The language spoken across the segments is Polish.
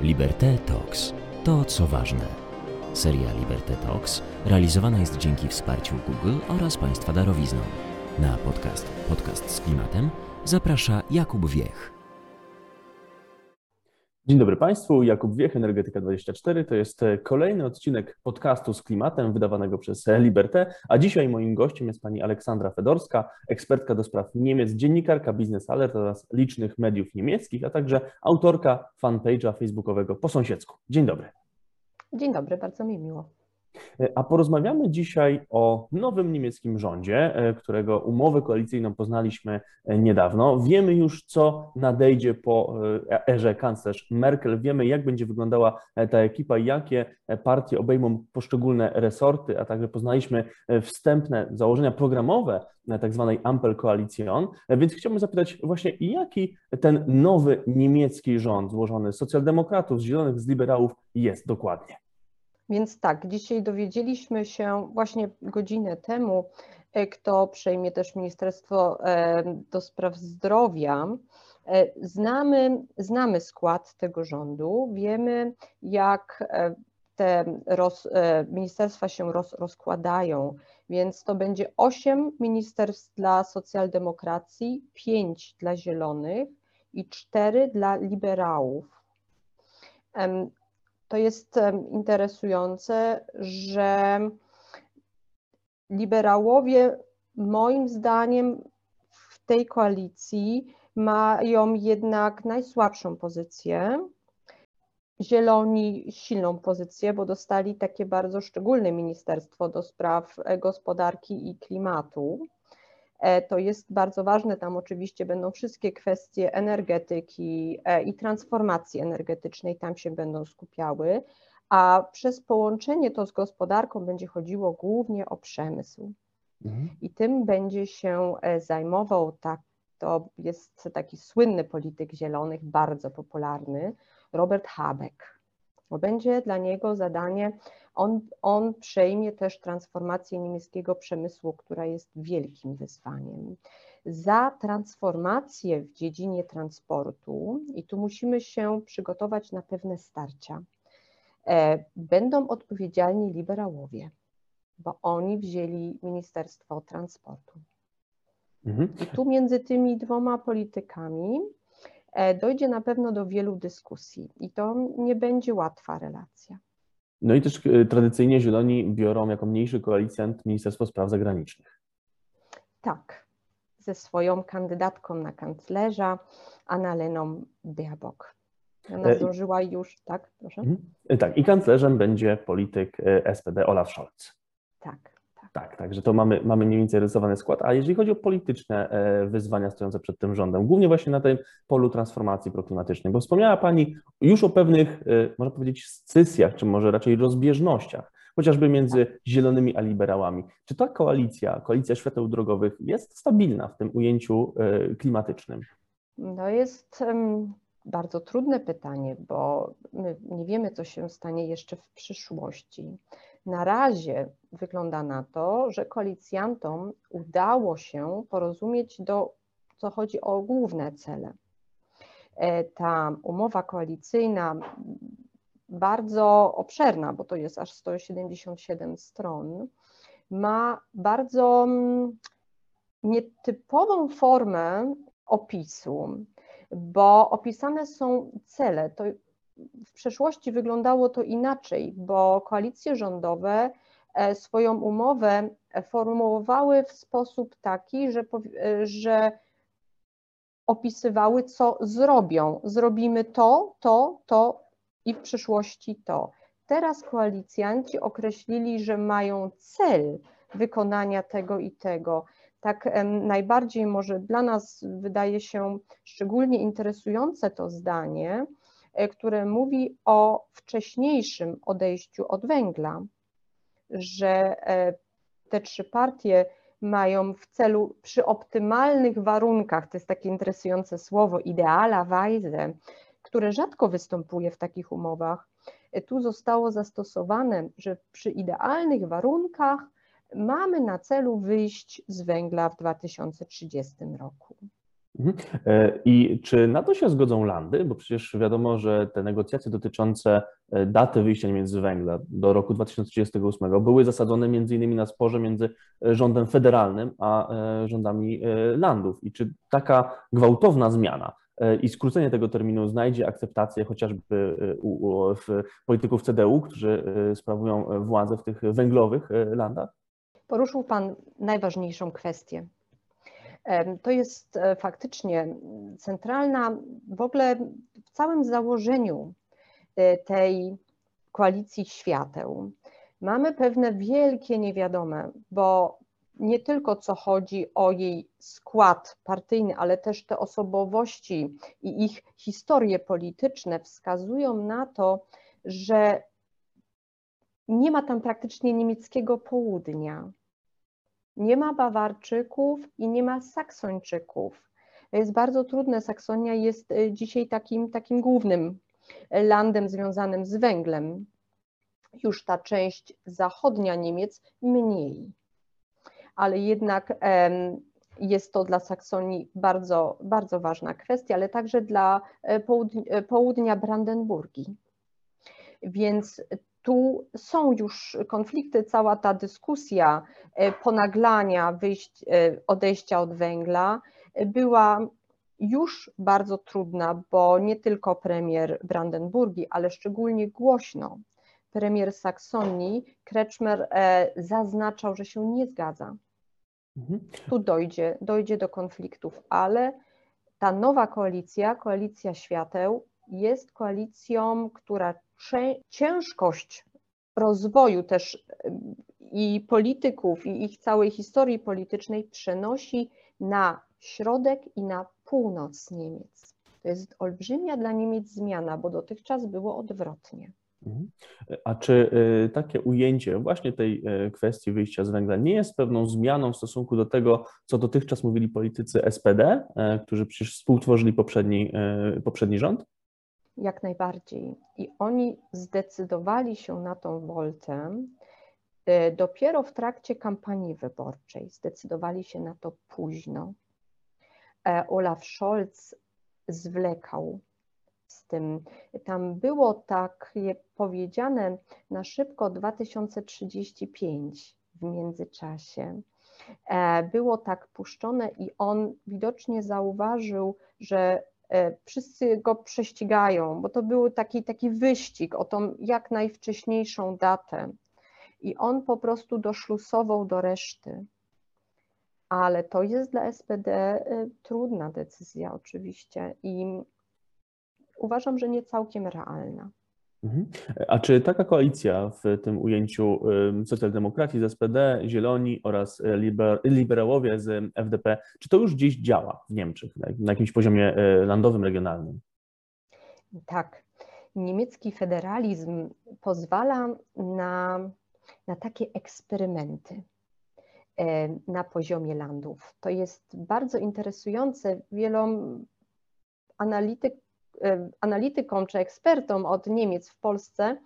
Liberté Talks. To, co ważne. Seria Liberté Talks realizowana jest dzięki wsparciu Google oraz Państwa darowizną. Na podcast Podcast z klimatem zaprasza Jakub Wiech. Dzień dobry Państwu, Jakub Wiech, Energetyka24. To jest kolejny odcinek podcastu z klimatem wydawanego przez Liberté, a dzisiaj moim gościem jest pani Aleksandra Fedorska, ekspertka do spraw Niemiec, dziennikarka Business Alert oraz licznych mediów niemieckich, a także autorka fanpage'a facebookowego po sąsiedzku. Dzień dobry. Dzień dobry, bardzo mi miło. E, a porozmawiamy dzisiaj o nowym niemieckim rządzie, e, którego umowę koalicyjną poznaliśmy e, niedawno. Wiemy już, co nadejdzie po erze kanclerz Merkel. Wiemy, jak będzie wyglądała ta ekipa, jakie partie obejmą poszczególne resorty, a także poznaliśmy wstępne założenia programowe tak zwanej Ampel Koalicjon. Więc chciałbym zapytać właśnie, jaki ten nowy niemiecki rząd złożony z socjaldemokratów, z zielonych, z liberałów jest dokładnie? Więc tak, dzisiaj dowiedzieliśmy się właśnie godzinę temu, e, kto przejmie też Ministerstwo e, do Spraw Zdrowia. E, znamy, znamy skład tego rządu, wiemy jak te roz, ministerstwa się roz, rozkładają, więc to będzie osiem ministerstw dla socjaldemokracji, pięć dla zielonych i cztery dla liberałów to jest interesujące, że liberałowie moim zdaniem w tej koalicji mają jednak najsłabszą pozycję. Zieloni silną pozycję, bo dostali takie bardzo szczególne ministerstwo do spraw gospodarki i klimatu. E, to jest bardzo ważne. Tam oczywiście będą wszystkie kwestie energetyki e, i transformacji energetycznej, tam się będą skupiały, a przez połączenie to z gospodarką będzie chodziło głównie o przemysł. Mhm. I tym będzie się e, zajmował, tak, to jest taki słynny polityk zielonych, bardzo popularny, Robert Habeck. Bo będzie dla niego zadanie on, on przejmie też transformację niemieckiego przemysłu, która jest wielkim wyzwaniem. Za transformację w dziedzinie transportu, i tu musimy się przygotować na pewne starcia, e, będą odpowiedzialni liberałowie, bo oni wzięli Ministerstwo Transportu. Mhm. I tu między tymi dwoma politykami dojdzie na pewno do wielu dyskusji i to nie będzie łatwa relacja. No i też e, tradycyjnie Zieloni biorą jako mniejszy koalicjant Ministerstwo Spraw Zagranicznych. Tak, ze swoją kandydatką na kanclerza, Annaleną Baerbock. Ona e, zdążyła już, tak, proszę? Mhm. E, tak, i kanclerzem będzie polityk SPD Olaf Scholz. Tak. Tak, także to mamy, mamy mniej więcej rysowany skład. A jeżeli chodzi o polityczne e, wyzwania stojące przed tym rządem, głównie właśnie na tym polu transformacji proklimatycznej, bo wspomniała Pani już o pewnych, e, można powiedzieć, scysjach, czy może raczej rozbieżnościach, chociażby między zielonymi a liberałami. Czy ta koalicja, koalicja świateł drogowych jest stabilna w tym ujęciu e, klimatycznym? To jest bardzo trudne pytanie, bo my nie wiemy, co się stanie jeszcze w przyszłości. Na razie wygląda na to, że koalicjantom udało się porozumieć do, co chodzi o główne cele. E, ta umowa koalicyjna, bardzo obszerna, bo to jest aż 177 stron, ma bardzo nietypową formę opisu, bo opisane są cele. To w przeszłości wyglądało to inaczej, bo koalicje rządowe e, swoją umowę formułowały w sposób taki, że, e, że opisywały, co zrobią. Zrobimy to, to, to i w przyszłości to. Teraz koalicjanci określili, że mają cel wykonania tego i tego. Tak najbardziej może dla nas wydaje się szczególnie interesujące to zdanie, E, które mówi o wcześniejszym odejściu od węgla, że e, te trzy partie mają w celu przy optymalnych warunkach, to jest takie interesujące słowo, ideala weise, które rzadko występuje w takich umowach, e, tu zostało zastosowane, że przy idealnych warunkach mamy na celu wyjść z węgla w 2030 roku. Mhm. E, I czy na to się zgodzą landy? Bo przecież wiadomo, że te negocjacje dotyczące e, daty wyjścia Niemiec z węgla do roku 2038 były zasadzone między innymi na sporze między e, rządem federalnym a rządami landów. I czy taka gwałtowna zmiana i skrócenie tego terminu znajdzie akceptację chociażby u, u polityków CDU, którzy sprawują władzę w tych węglowych landach? Poruszył Pan najważniejszą kwestię to jest e, faktycznie centralna w ogóle w całym założeniu e, tej koalicji świateł. Mamy pewne wielkie niewiadome, bo nie tylko co chodzi o jej skład partyjny, ale też te osobowości i ich historie polityczne wskazują na to, że nie ma tam praktycznie niemieckiego południa. Nie ma Bawarczyków i nie ma Saksończyków. Jest bardzo trudne. Saksonia jest e, dzisiaj takim, takim głównym landem związanym z węglem. Już ta część zachodnia Niemiec mniej. Ale jednak jest to dla Saksonii bardzo, bardzo ważna kwestia, ale także dla e, południa Brandenburgii. Więc tu są już konflikty, cała ta dyskusja e, ponaglania wyjść, e, odejścia od węgla e, była już bardzo trudna, bo nie tylko premier Brandenburgii, ale szczególnie głośno premier Saksonii, Kretschmer zaznaczał, że się nie zgadza. Mhm. Tu dojdzie, dojdzie do konfliktów, ale ta nowa koalicja, koalicja świateł, jest koalicją, która ciężkość rozwoju też i polityków, i ich całej historii politycznej przenosi na środek i na północ Niemiec. To jest olbrzymia dla Niemiec zmiana, bo dotychczas było odwrotnie. Mhm. A czy y, takie ujęcie właśnie tej y, kwestii wyjścia z węgla nie jest pewną zmianą w stosunku do tego, co dotychczas mówili politycy SPD, którzy przecież współtworzyli poprzedni, poprzedni rząd? Jak najbardziej. I oni zdecydowali się na tą woltę e, dopiero w trakcie kampanii wyborczej. Zdecydowali się na to późno. E, Olaf Scholz zwlekał z tym. Tam było tak powiedziane na szybko 2035 w międzyczasie. E, było tak puszczone i on widocznie zauważył, że wszyscy go prześcigają, bo to był taki, taki wyścig o tą jak najwcześniejszą datę. I on po prostu doszlusował do reszty. Ale to jest dla SPD e, trudna decyzja, oczywiście, i uważam, że nie całkiem realna. Mhm. A czy taka koalicja w tym ujęciu socjaldemokracji z SPD, Zieloni oraz e, liber, liberałowie z FDP, czy to już dziś działa w Niemczech na jakimś poziomie e, landowym, regionalnym? Tak. Niemiecki federalizm pozwala na, na takie eksperymenty e, na poziomie landów. To jest bardzo interesujące. Wielom analityk, analitykom czy ekspertom od Niemiec w Polsce,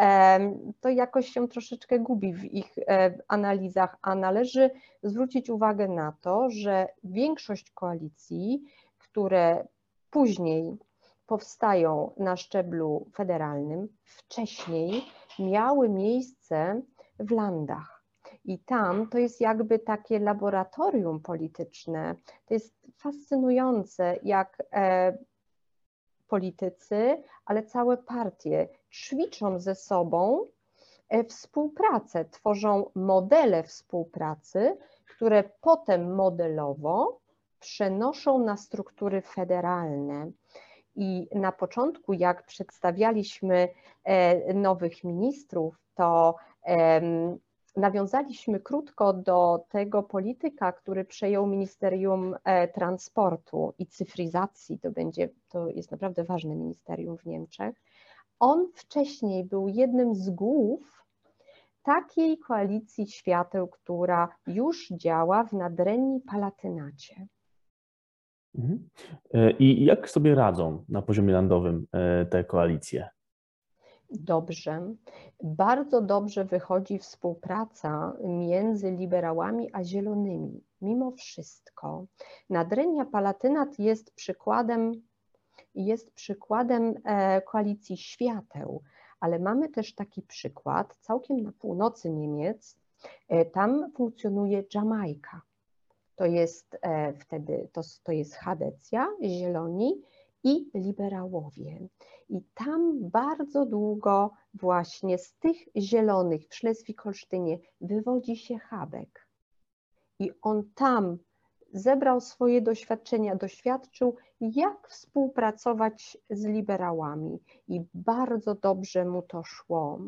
e, to jakoś się troszeczkę gubi w ich e, analizach, a należy zwrócić uwagę na to, że większość koalicji, które później powstają na szczeblu federalnym, wcześniej miały miejsce w landach. I tam to jest jakby takie laboratorium polityczne. To jest fascynujące, jak politycy, ale całe partie ćwiczą ze sobą e, współpracę, tworzą modele współpracy, które potem modelowo przenoszą na struktury federalne. I na początku, jak przedstawialiśmy e, nowych ministrów, to nawiązaliśmy krótko do tego polityka, który przejął Ministerium e, Transportu i Cyfryzacji. To będzie, to jest naprawdę ważne ministerium w Niemczech. On wcześniej był jednym z głów takiej koalicji świateł, która już działa w nadrenii Palatynacie. Mhm. E, I jak sobie radzą na poziomie landowym e, te koalicje? Dobrze. Bardzo dobrze wychodzi współpraca między liberałami a zielonymi. mimo wszystko Nadrenia Palatynat jest przykładem, jest przykładem e, koalicji świateł, ale mamy też taki przykład całkiem na północy Niemiec. E, tam funkcjonuje Jamajka. To jest e, wtedy, to, to jest Hadecja, Zieloni i liberałowie. I tam bardzo długo właśnie z tych zielonych w Szlezwik-Holsztynie wywodzi się Habek. I on tam zebrał swoje doświadczenia, doświadczył, jak współpracować z liberałami i bardzo dobrze mu to szło.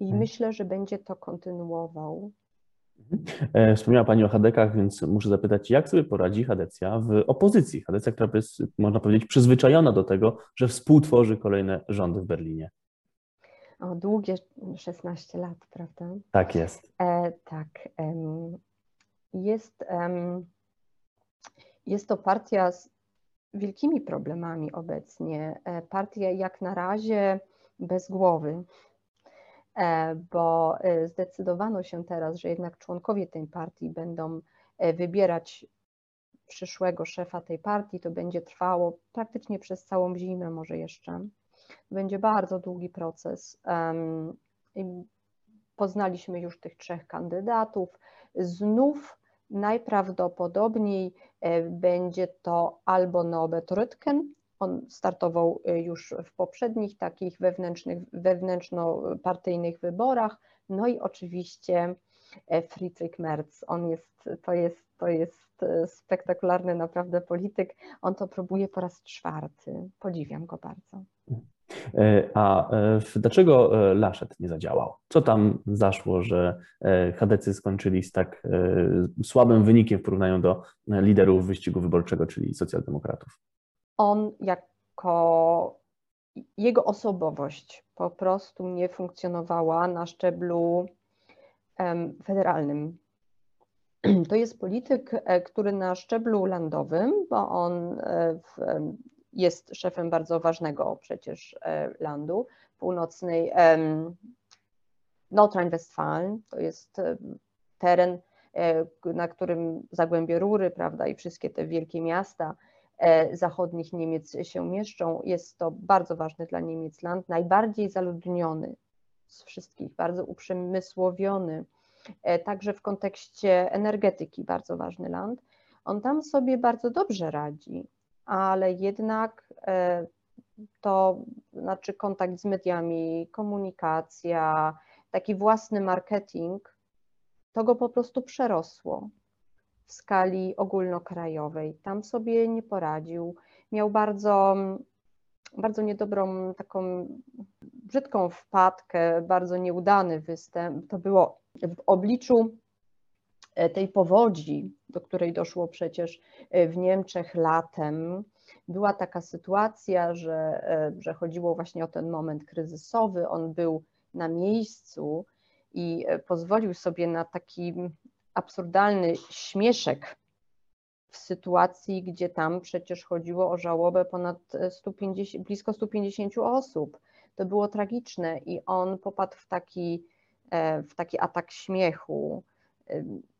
I hmm. myślę, że będzie to kontynuował. E, wspomniała Pani o Hadekach, więc muszę zapytać, jak sobie poradzi Hadecja w opozycji? Hadecja, która jest, można powiedzieć, przyzwyczajona do tego, że współtworzy kolejne rządy w Berlinie. O, długie 16 lat, prawda? Tak jest. E, tak. Jest, jest to partia z wielkimi problemami obecnie. E, partia jak na razie bez głowy. E, bo e, zdecydowano się teraz, że jednak członkowie tej partii będą e, wybierać przyszłego szefa tej partii. To będzie trwało praktycznie przez całą zimę, może jeszcze. Będzie bardzo długi proces. Poznaliśmy już tych trzech kandydatów. Znów najprawdopodobniej będzie to albo Norbert Rüttgen, on startował y, już w poprzednich takich wewnętrznych, wewnętrznopartyjnych wyborach. No i oczywiście e, Friedrich Merz. On jest, to jest, to jest e, spektakularny naprawdę polityk. On to próbuje po raz czwarty. Podziwiam go bardzo. E, a dlaczego Laszet nie zadziałał? Co tam zaszło, że Hadecy skończyli z tak słabym wynikiem w porównaniu do liderów wyścigu wyborczego, czyli socjaldemokratów? On jako jego osobowość po prostu nie funkcjonowała na szczeblu federalnym. To jest polityk, e, który na szczeblu landowym, bo on e, jest szefem bardzo ważnego przecież e, landu północnej Nordrhein-Westfalen, to jest teren, na którym Zagłębie Rury, prawda, i wszystkie te wielkie miasta zachodnich Niemiec się mieszczą. Jest to bardzo ważny dla Niemiec land, najbardziej zaludniony z wszystkich, bardzo uprzemysłowiony, e, także w kontekście energetyki bardzo ważny land. On tam sobie bardzo dobrze radzi, ale jednak e, to znaczy kontakt z mediami, komunikacja, taki własny marketing, to go po prostu przerosło w skali ogólnokrajowej. Tam sobie nie poradził. Miał bardzo, bardzo niedobrą, taką brzydką wpadkę, bardzo nieudany występ. To było w obliczu e, tej powodzi, do której doszło przecież e, w Niemczech latem. Była taka sytuacja, że, e, że chodziło właśnie o ten moment kryzysowy. On był na miejscu i pozwolił sobie na taki absurdalny śmieszek w sytuacji, gdzie tam przecież chodziło o żałobę ponad 150, blisko 150 osób. To było tragiczne i on popadł w taki, e, w taki atak śmiechu.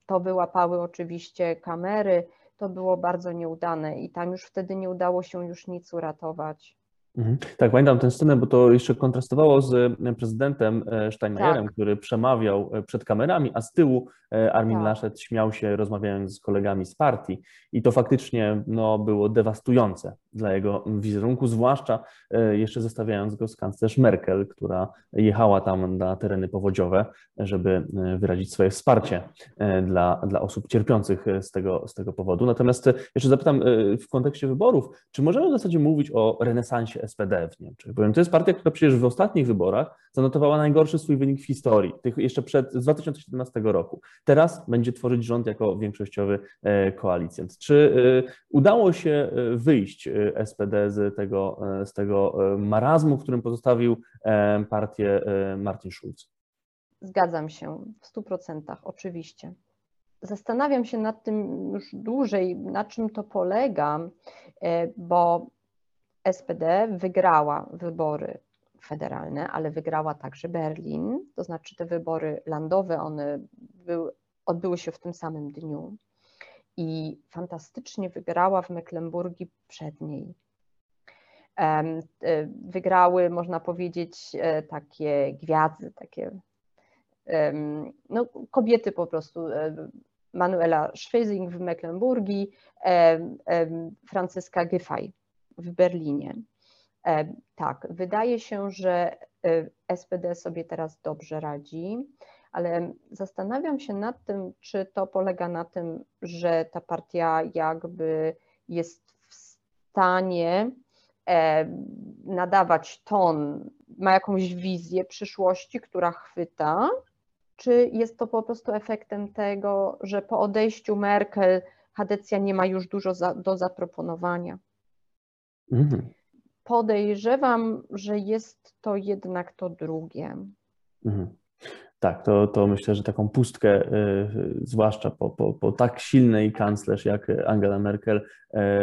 To wyłapały oczywiście kamery, to było bardzo nieudane i tam już wtedy nie udało się już nic uratować. Mhm. Tak, pamiętam tę scenę, bo to jeszcze kontrastowało z e, prezydentem e, Steinmeierem, tak. który przemawiał e, przed kamerami, a z tyłu Armin tak. Laschet śmiał się rozmawiając z kolegami z partii i to faktycznie no, było dewastujące dla jego wizerunku, zwłaszcza jeszcze zestawiając go z kanclerz Merkel, która jechała tam na tereny powodziowe, żeby wyrazić swoje wsparcie dla, dla osób cierpiących z tego, z tego powodu. Natomiast jeszcze zapytam w kontekście wyborów, czy możemy w zasadzie mówić o renesansie SPD w Niemczech. Bowiem to jest partia, która przecież w ostatnich wyborach zanotowała najgorszy swój wynik w historii, tych jeszcze przed z 2017 roku. Teraz będzie tworzyć rząd jako większościowy e, koalicjant. Czy e, udało się e, wyjść SPD z tego, z tego marazmu, w którym pozostawił partię Martin Schulz? Zgadzam się w stu procentach, oczywiście. Zastanawiam się nad tym już dłużej, na czym to polega, bo SPD wygrała wybory federalne, ale wygrała także Berlin, to znaczy te wybory landowe, one odbyły się w tym samym dniu. I fantastycznie wygrała w Mecklenburgii przed niej. Wygrały, można powiedzieć, takie gwiazdy, takie no, kobiety po prostu. Manuela Schwesing w Mecklenburgii, Franzyska Giffey w Berlinie. Tak, wydaje się, że SPD sobie teraz dobrze radzi, ale zastanawiam się nad tym, czy to polega na tym, że ta partia jakby jest w stanie nadawać ton, ma jakąś wizję przyszłości, która chwyta, czy jest to po prostu efektem tego, że po odejściu Merkel Hadecja nie ma już dużo za, do zaproponowania? Mhm. Podejrzewam, że jest to jednak to drugie. Mhm. Tak, to, to myślę, że taką pustkę, y, zwłaszcza po, po, po tak silnej kanclerz jak Angela Merkel,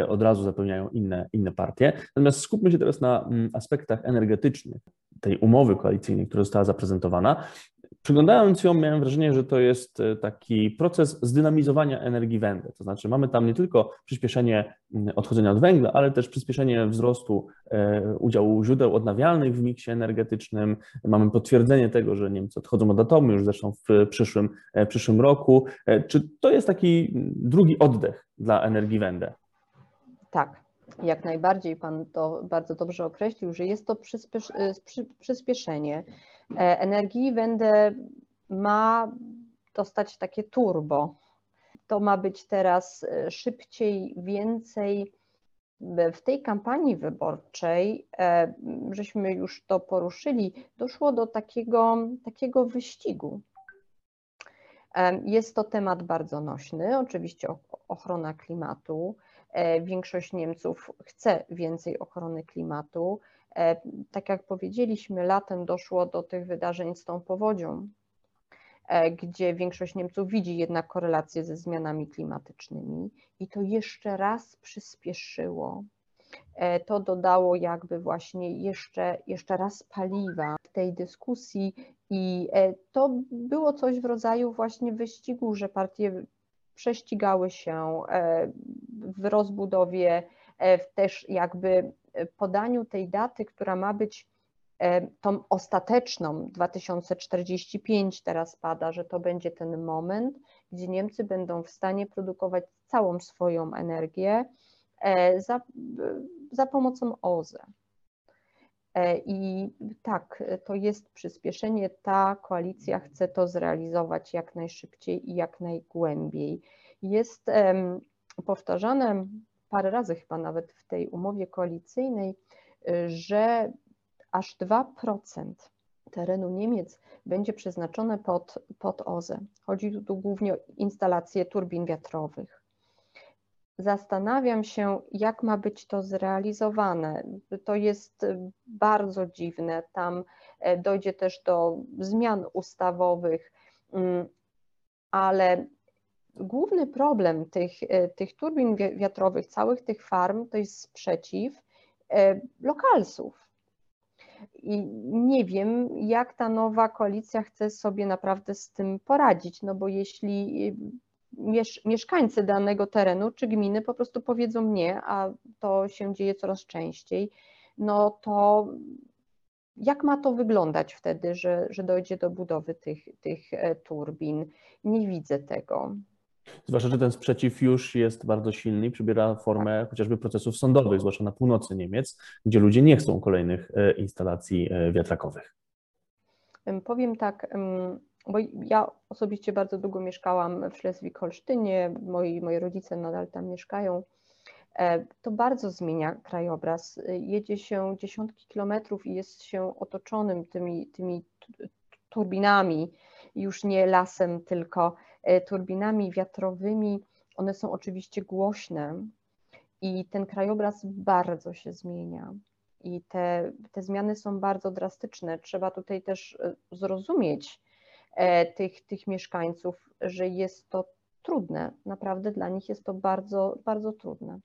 y, od razu zapewniają inne, inne partie. Natomiast skupmy się teraz na mm, aspektach energetycznych tej umowy koalicyjnej, która została zaprezentowana. Przyglądając ją, miałem wrażenie, że to jest e, taki proces zdynamizowania energii węgla. To znaczy, mamy tam nie tylko przyspieszenie odchodzenia od węgla, ale też przyspieszenie wzrostu e, udziału źródeł odnawialnych w miksie energetycznym. Mamy potwierdzenie tego, że Niemcy odchodzą od atomu już zresztą w przyszłym, e, przyszłym roku. Czy to jest taki drugi oddech dla energii węgla? Tak. Jak najbardziej Pan to bardzo dobrze określił, że jest to przyspieszenie E, energii Wende ma dostać takie turbo. To ma być teraz e, szybciej, więcej. W tej kampanii wyborczej, e, żeśmy już to poruszyli, doszło do takiego, takiego wyścigu. Jest to temat bardzo nośny, oczywiście ochrona klimatu. Większość Niemców chce więcej ochrony klimatu. E, tak jak powiedzieliśmy, latem doszło do tych wydarzeń z tą powodzią, e, gdzie większość Niemców widzi jednak korelację ze zmianami klimatycznymi i to jeszcze raz przyspieszyło. E, to dodało jakby właśnie jeszcze, jeszcze raz paliwa w tej dyskusji i to było coś w rodzaju właśnie wyścigu, że partie prześcigały się w rozbudowie, też jakby podaniu tej daty, która ma być e, tą ostateczną 2045 teraz pada, że to będzie ten moment, gdzie Niemcy będą w stanie produkować całą swoją energię e, za, za pomocą OZE. E, I tak, to jest przyspieszenie. Ta koalicja chce to zrealizować jak najszybciej i jak najgłębiej. Jest powtarzane parę razy chyba nawet w tej umowie koalicyjnej, y, że aż 2% terenu Niemiec będzie przeznaczone pod, pod OZE. Chodzi tu głównie o instalacje turbin wiatrowych. Zastanawiam się, jak ma być to zrealizowane. To jest bardzo dziwne. Tam e, dojdzie też do zmian ustawowych, mm, ale główny problem tych, e, tych turbin wiatrowych, całych tych farm, to jest sprzeciw e, lokalsów. I nie wiem, jak ta nowa koalicja chce sobie naprawdę z tym poradzić, no bo jeśli e, mieszkańcy danego terenu czy gminy po prostu powiedzą nie, a to się dzieje coraz częściej, no to jak ma to wyglądać wtedy, że, że dojdzie do budowy tych, tych turbin? Nie widzę tego. Zwłaszcza, że ten sprzeciw już jest bardzo silny przybiera formę chociażby procesów sądowych, zwłaszcza na północy Niemiec, gdzie ludzie nie chcą kolejnych e, instalacji e, wiatrakowych. Powiem tak, bo ja osobiście bardzo długo mieszkałam w Szlezwik-Holsztynie, moi, moi rodzice nadal tam mieszkają. E, to bardzo zmienia krajobraz. Jedzie się dziesiątki kilometrów i jest się otoczonym tymi, tymi turbinami, już nie lasem, tylko turbinami wiatrowymi. One są oczywiście głośne i ten krajobraz bardzo się zmienia. I te, te zmiany są bardzo drastyczne. Trzeba tutaj też e, zrozumieć e, tych, tych mieszkańców, że jest to trudne. Naprawdę dla nich jest to bardzo, bardzo trudne.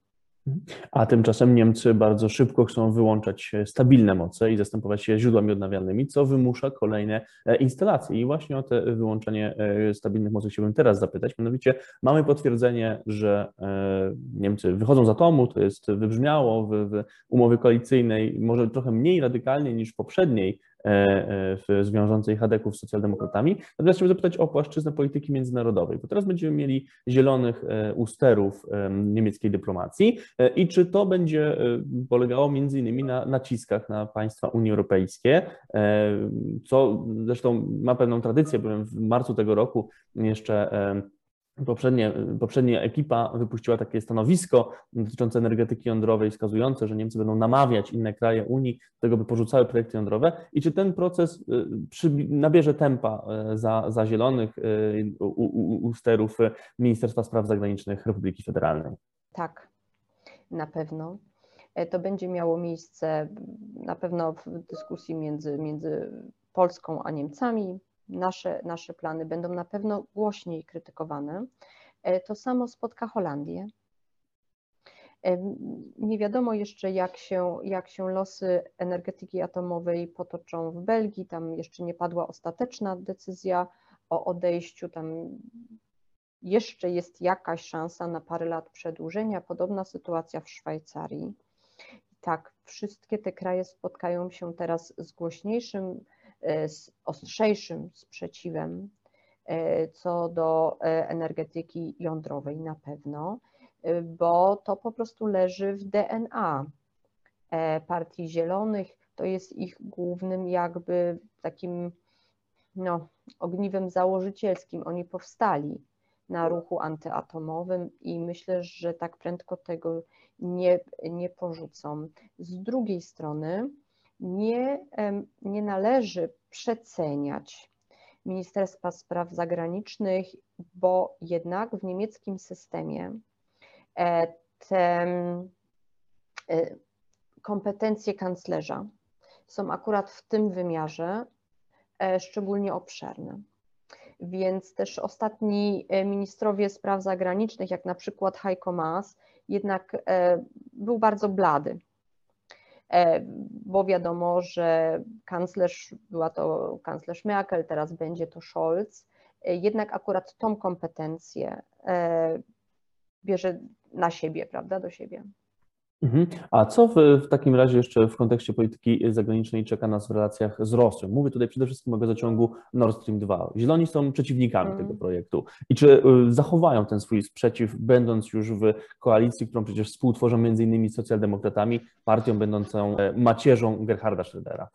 A tymczasem Niemcy bardzo szybko chcą wyłączać stabilne moce i zastępować je źródłami odnawialnymi, co wymusza kolejne e, instalacje. I właśnie o te wyłączenie e, stabilnych mocy chciałbym teraz zapytać. Mianowicie mamy potwierdzenie, że e, Niemcy wychodzą z atomu, to jest wybrzmiało w, w umowie koalicyjnej, może trochę mniej radykalnie niż poprzedniej E, e, zwiążącej Hadeków z socjaldemokratami. Natomiast chciałbym zapytać o płaszczyznę polityki międzynarodowej, bo teraz będziemy mieli zielonych e, usterów niemieckiej dyplomacji i czy to będzie polegało między innymi na naciskach na państwa Unii Europejskie, co zresztą ma pewną tradycję, byłem w marcu tego roku jeszcze Poprzednie, poprzednia ekipa wypuściła takie stanowisko dotyczące energetyki jądrowej, wskazujące, że Niemcy będą namawiać inne kraje Unii do tego, by porzucały projekty jądrowe. I czy ten proces y, przy, nabierze tempa y, za, za zielonych y, u, u, u sterów Ministerstwa Spraw Zagranicznych Republiki Federalnej? Tak, na pewno. E, to będzie miało miejsce na pewno w dyskusji między, między Polską a Niemcami, nasze, nasze plany będą na pewno głośniej krytykowane. E, to samo spotka Holandię. E, nie wiadomo jeszcze, jak się, jak się losy energetyki atomowej potoczą w Belgii. Tam jeszcze nie padła ostateczna decyzja o odejściu. Tam jeszcze jest jakaś szansa na parę lat przedłużenia. Podobna sytuacja w Szwajcarii. Tak, wszystkie te kraje spotkają się teraz z głośniejszym z ostrzejszym sprzeciwem e, co do e, energetyki jądrowej na pewno, bo to po prostu leży w DNA Partii Zielonych. To jest ich głównym jakby takim no, ogniwem założycielskim. Oni powstali na ruchu antyatomowym i myślę, że tak prędko tego nie, nie porzucą. Z drugiej strony, nie, nie należy przeceniać Ministerstwa Spraw Zagranicznych, bo jednak w niemieckim systemie e, te e, kompetencje kanclerza są akurat w tym wymiarze e, szczególnie obszerne. Więc też ostatni ministrowie spraw zagranicznych, jak na przykład Heiko Maas, jednak był bardzo blady bo wiadomo, że kanclerz, była to kanclerz Merkel, teraz będzie to Scholz, e, jednak akurat tą kompetencję e, bierze na siebie, prawda, do siebie. Mhm. A co w, w, takim razie jeszcze w kontekście polityki zagranicznej czeka nas w relacjach z Rosją? Mówię tutaj przede wszystkim o gazociągu Nord Stream 2. Zieloni są przeciwnikami mm. tego projektu. I czy y, zachowają ten swój sprzeciw, będąc już w koalicji, którą przecież współtworzą między innymi socjaldemokratami, partią będącą e, macierzą Gerharda Schrödera?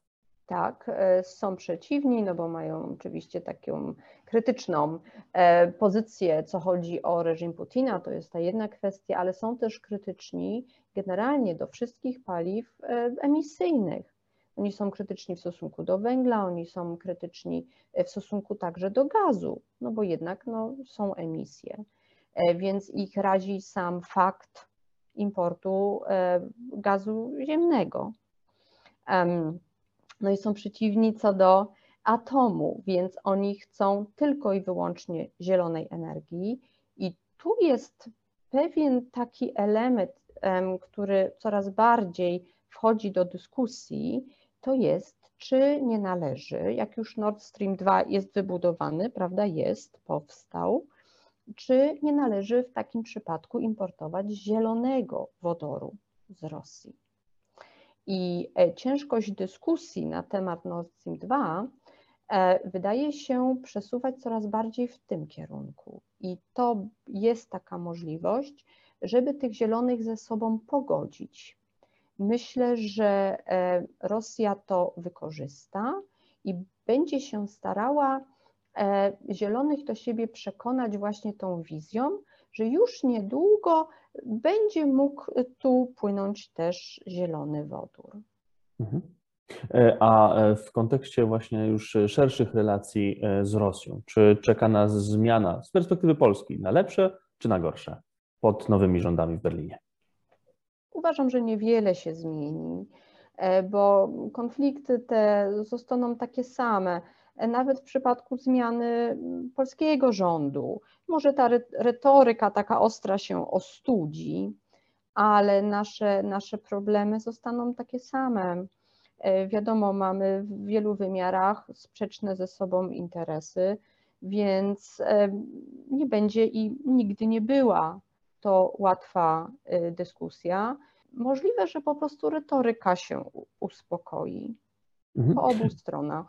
Tak, e, są przeciwni, no bo mają oczywiście taką krytyczną e, pozycję, co chodzi o reżim Putina, to jest ta jedna kwestia, ale są też krytyczni generalnie do wszystkich paliw e, emisyjnych. Oni są krytyczni w stosunku do węgla, oni są krytyczni w stosunku także do gazu, no bo jednak no, są emisje. Więc ich razi sam fakt importu gazu ziemnego. No i są przeciwni co do atomu, więc oni chcą tylko i wyłącznie zielonej energii. I tu jest pewien taki element, który coraz bardziej wchodzi do dyskusji, to jest, czy nie należy, jak już Nord Stream 2 jest wybudowany, prawda, jest, powstał, czy nie należy w takim przypadku importować zielonego wodoru z Rosji. I e, ciężkość dyskusji na temat Nord Stream 2 e, wydaje się przesuwać coraz bardziej w tym kierunku. I to jest taka możliwość, żeby tych zielonych ze sobą pogodzić. Myślę, że e, Rosja to wykorzysta i będzie się starała zielonych do siebie przekonać właśnie tą wizją, że już niedługo będzie mógł tu płynąć też zielony wodór. Mhm. E, a e, w kontekście właśnie już szerszych relacji e, z Rosją, czy czeka nas zmiana z perspektywy Polski na lepsze czy na gorsze pod nowymi rządami w Berlinie? Uważam, że niewiele się zmieni, bo konflikty te zostaną takie same nawet w przypadku zmiany polskiego rządu. Może ta retoryka taka ostra się ostudzi, ale nasze, nasze problemy zostaną takie same. E, wiadomo, mamy w wielu wymiarach sprzeczne ze sobą interesy, więc e, nie będzie i nigdy nie była to łatwa e, dyskusja. Możliwe, że po prostu retoryka się uspokoi mhm. po obu stronach.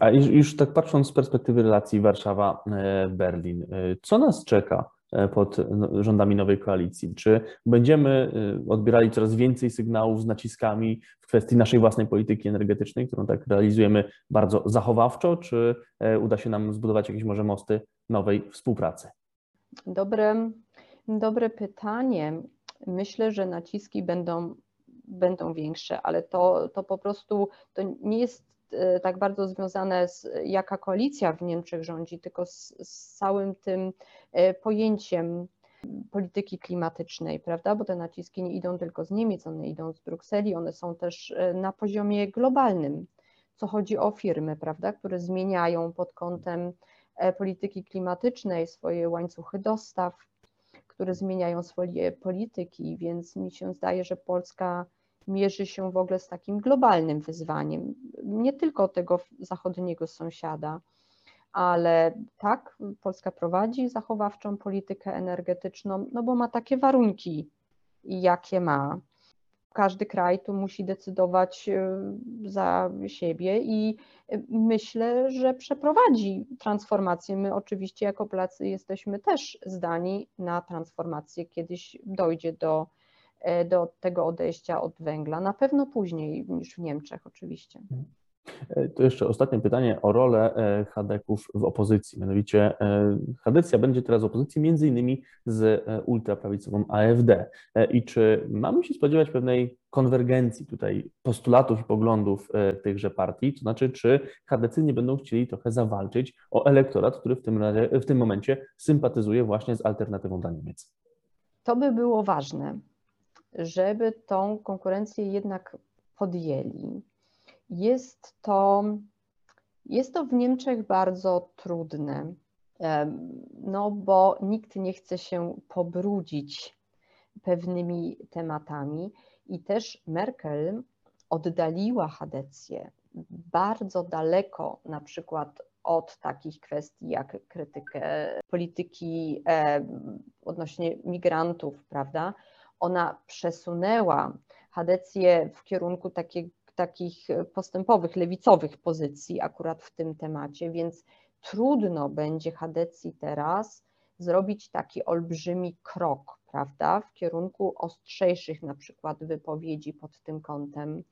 A już tak patrząc z perspektywy relacji Warszawa-Berlin, co nas czeka pod no, rządami nowej koalicji? Czy będziemy odbierali coraz więcej sygnałów z naciskami w kwestii naszej własnej polityki energetycznej, którą tak realizujemy bardzo zachowawczo, czy uda się nam zbudować jakieś może mosty nowej współpracy? Dobre, dobre pytanie. Myślę, że naciski będą, będą większe, ale to, to po prostu to nie jest E, tak bardzo związane z jaka koalicja w Niemczech rządzi, tylko z, z całym tym e, pojęciem polityki klimatycznej, prawda? Bo te naciski nie idą tylko z Niemiec, one idą z Brukseli, one są też e, na poziomie globalnym, co chodzi o firmy, prawda, które zmieniają pod kątem polityki klimatycznej swoje łańcuchy dostaw, które zmieniają swoje polityki, więc mi się zdaje, że Polska mierzy się w ogóle z takim globalnym wyzwaniem, nie tylko tego zachodniego sąsiada, ale tak, Polska prowadzi zachowawczą politykę energetyczną, no bo ma takie warunki, jakie ma. Każdy kraj tu musi decydować e, za siebie i e, myślę, że przeprowadzi transformację. My oczywiście jako Polacy jesteśmy też zdani na transformację. Kiedyś dojdzie do E, do tego odejścia od węgla. Na pewno później niż w Niemczech oczywiście. E, to jeszcze ostatnie pytanie o rolę e, Hadeków w opozycji. Mianowicie Hadecja będzie teraz w opozycji między innymi z ultraprawicową AfD. I czy mamy się spodziewać pewnej konwergencji tutaj postulatów i poglądów tychże partii? To znaczy, czy Hadecy nie będą chcieli trochę zawalczyć o elektorat, który w tym, w tym momencie sympatyzuje właśnie z alternatywą dla Niemiec? To by było ważne, żeby tą konkurencję jednak podjęli. Jest to, jest to w Niemczech bardzo trudne, no bo nikt nie chce się pobrudzić pewnymi tematami i też Merkel oddaliła Hadecję bardzo daleko, na przykład od takich kwestii jak krytykę polityki odnośnie migrantów, prawda? ona przesunęła Hadecję w kierunku takie, takich postępowych, lewicowych pozycji akurat w tym temacie, więc trudno będzie Hadecji teraz zrobić taki olbrzymi krok, prawda, w kierunku ostrzejszych na przykład wypowiedzi pod tym kątem,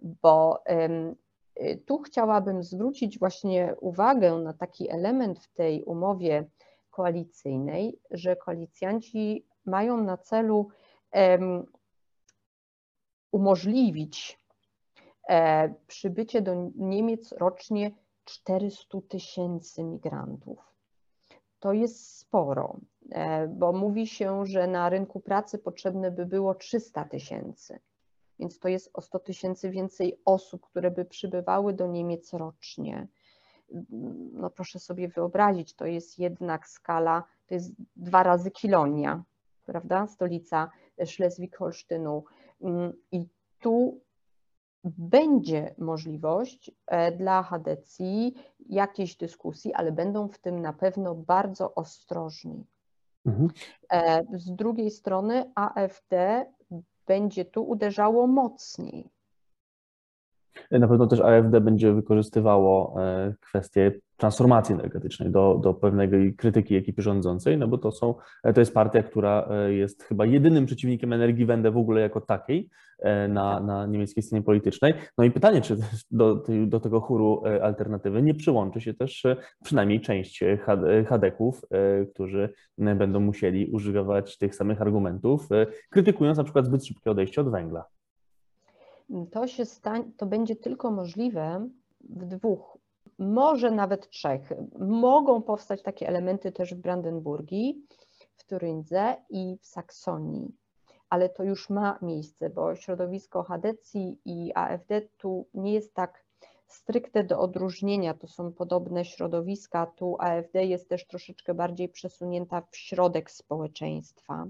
bo tu chciałabym zwrócić właśnie uwagę na taki element w tej umowie koalicyjnej, że koalicjanci mają na celu umożliwić e, przybycie do Niemiec rocznie 400 tysięcy migrantów. To jest sporo, e, bo mówi się, że na rynku pracy potrzebne by było 300 tysięcy, więc to jest o 100 tysięcy więcej osób, które by przybywały do Niemiec rocznie. No proszę sobie wyobrazić, to jest jednak skala, to jest dwa razy Kilonia, prawda, stolica Szlezwik-Holsztynu. Mm, I tu będzie możliwość e, dla Hadecji jakiejś dyskusji, ale będą w tym na pewno bardzo ostrożni. Mhm. E, z drugiej strony AfD będzie tu uderzało mocniej. Na pewno też AfD będzie wykorzystywało e, kwestie transformacji energetycznej do, do pewnej krytyki ekipy rządzącej, no bo to są, e, to jest partia, która e, jest chyba jedynym przeciwnikiem energii Wende w ogóle jako takiej na, na niemieckiej scenie politycznej. No i pytanie, czy do, do tego chóru alternatywy nie przyłączy się też przynajmniej część Hadeków, którzy będą musieli używać tych samych argumentów, krytykując na przykład zbyt szybkie odejście od węgla. To, się stań, to będzie tylko możliwe w dwóch, może nawet trzech. Mogą powstać takie elementy też w Brandenburgii, w Turyndze i w Saksonii, ale to już ma miejsce, bo środowisko Hadecji i AfD tu nie jest tak stricte do odróżnienia, to są podobne środowiska. Tu AfD jest też troszeczkę bardziej przesunięta w środek społeczeństwa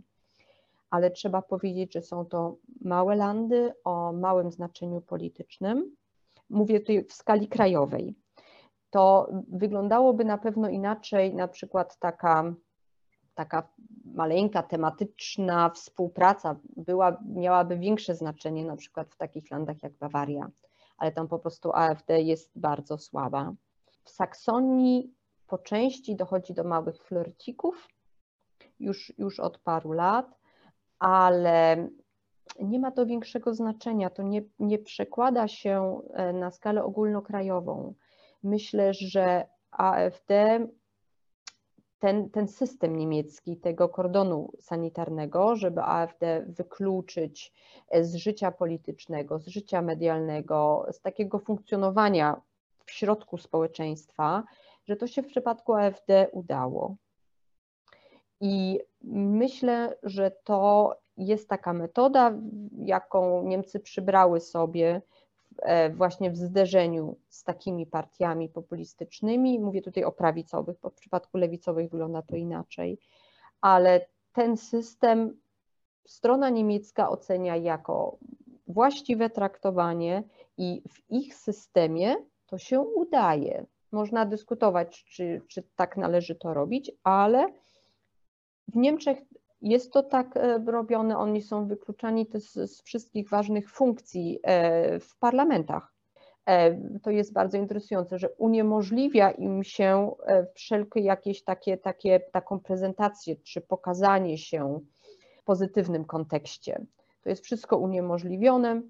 ale trzeba powiedzieć, że są to małe landy o małym znaczeniu politycznym. Mówię tutaj w skali krajowej. To wyglądałoby na pewno inaczej, na przykład taka, taka maleńka tematyczna współpraca była, miałaby większe znaczenie na przykład w takich landach jak Bawaria, ale tam po prostu AfD jest bardzo słaba. W Saksonii po części dochodzi do małych flircików już, już od paru lat, ale nie ma to większego znaczenia, to nie, nie przekłada się e, na skalę ogólnokrajową. Myślę, że AfD, ten, ten system niemiecki, tego kordonu sanitarnego, żeby AfD wykluczyć z życia politycznego, z życia medialnego, z takiego funkcjonowania w środku społeczeństwa, że to się w przypadku AfD udało. I myślę, że to jest taka metoda, jaką Niemcy przybrały sobie właśnie w zderzeniu z takimi partiami populistycznymi. Mówię tutaj o prawicowych, bo w przypadku lewicowych wygląda to inaczej, ale ten system strona niemiecka ocenia jako właściwe traktowanie i w ich systemie to się udaje. Można dyskutować, czy, czy tak należy to robić, ale w Niemczech jest to tak e, robione, oni są wykluczani z, z wszystkich ważnych funkcji e, w parlamentach. E, to jest bardzo interesujące, że uniemożliwia im się wszelkie jakieś takie, takie, taką prezentację czy pokazanie się w pozytywnym kontekście. To jest wszystko uniemożliwione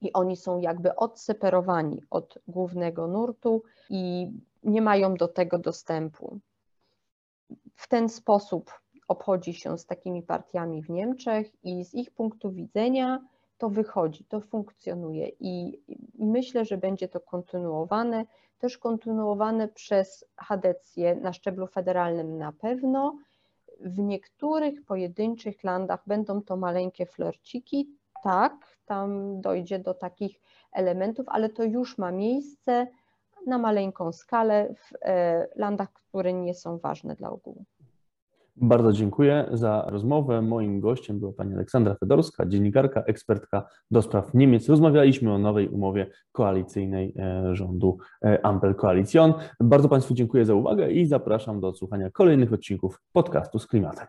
i oni są jakby odseparowani od głównego nurtu i nie mają do tego dostępu. W ten sposób obchodzi się z takimi partiami w Niemczech i z ich punktu widzenia to wychodzi, to funkcjonuje i myślę, że będzie to kontynuowane, też kontynuowane przez Hadecję na szczeblu federalnym na pewno. W niektórych pojedynczych landach będą to maleńkie florciki, tak, tam dojdzie do takich elementów, ale to już ma miejsce na maleńką skalę w e, landach, które nie są ważne dla ogółu. Bardzo dziękuję za rozmowę. Moim gościem była pani Aleksandra Fedorska, dziennikarka, ekspertka do spraw Niemiec. Rozmawialiśmy o nowej umowie koalicyjnej e, rządu e, Ampel Koalicjon. Bardzo Państwu dziękuję za uwagę i zapraszam do odsłuchania kolejnych odcinków podcastu z klimatem.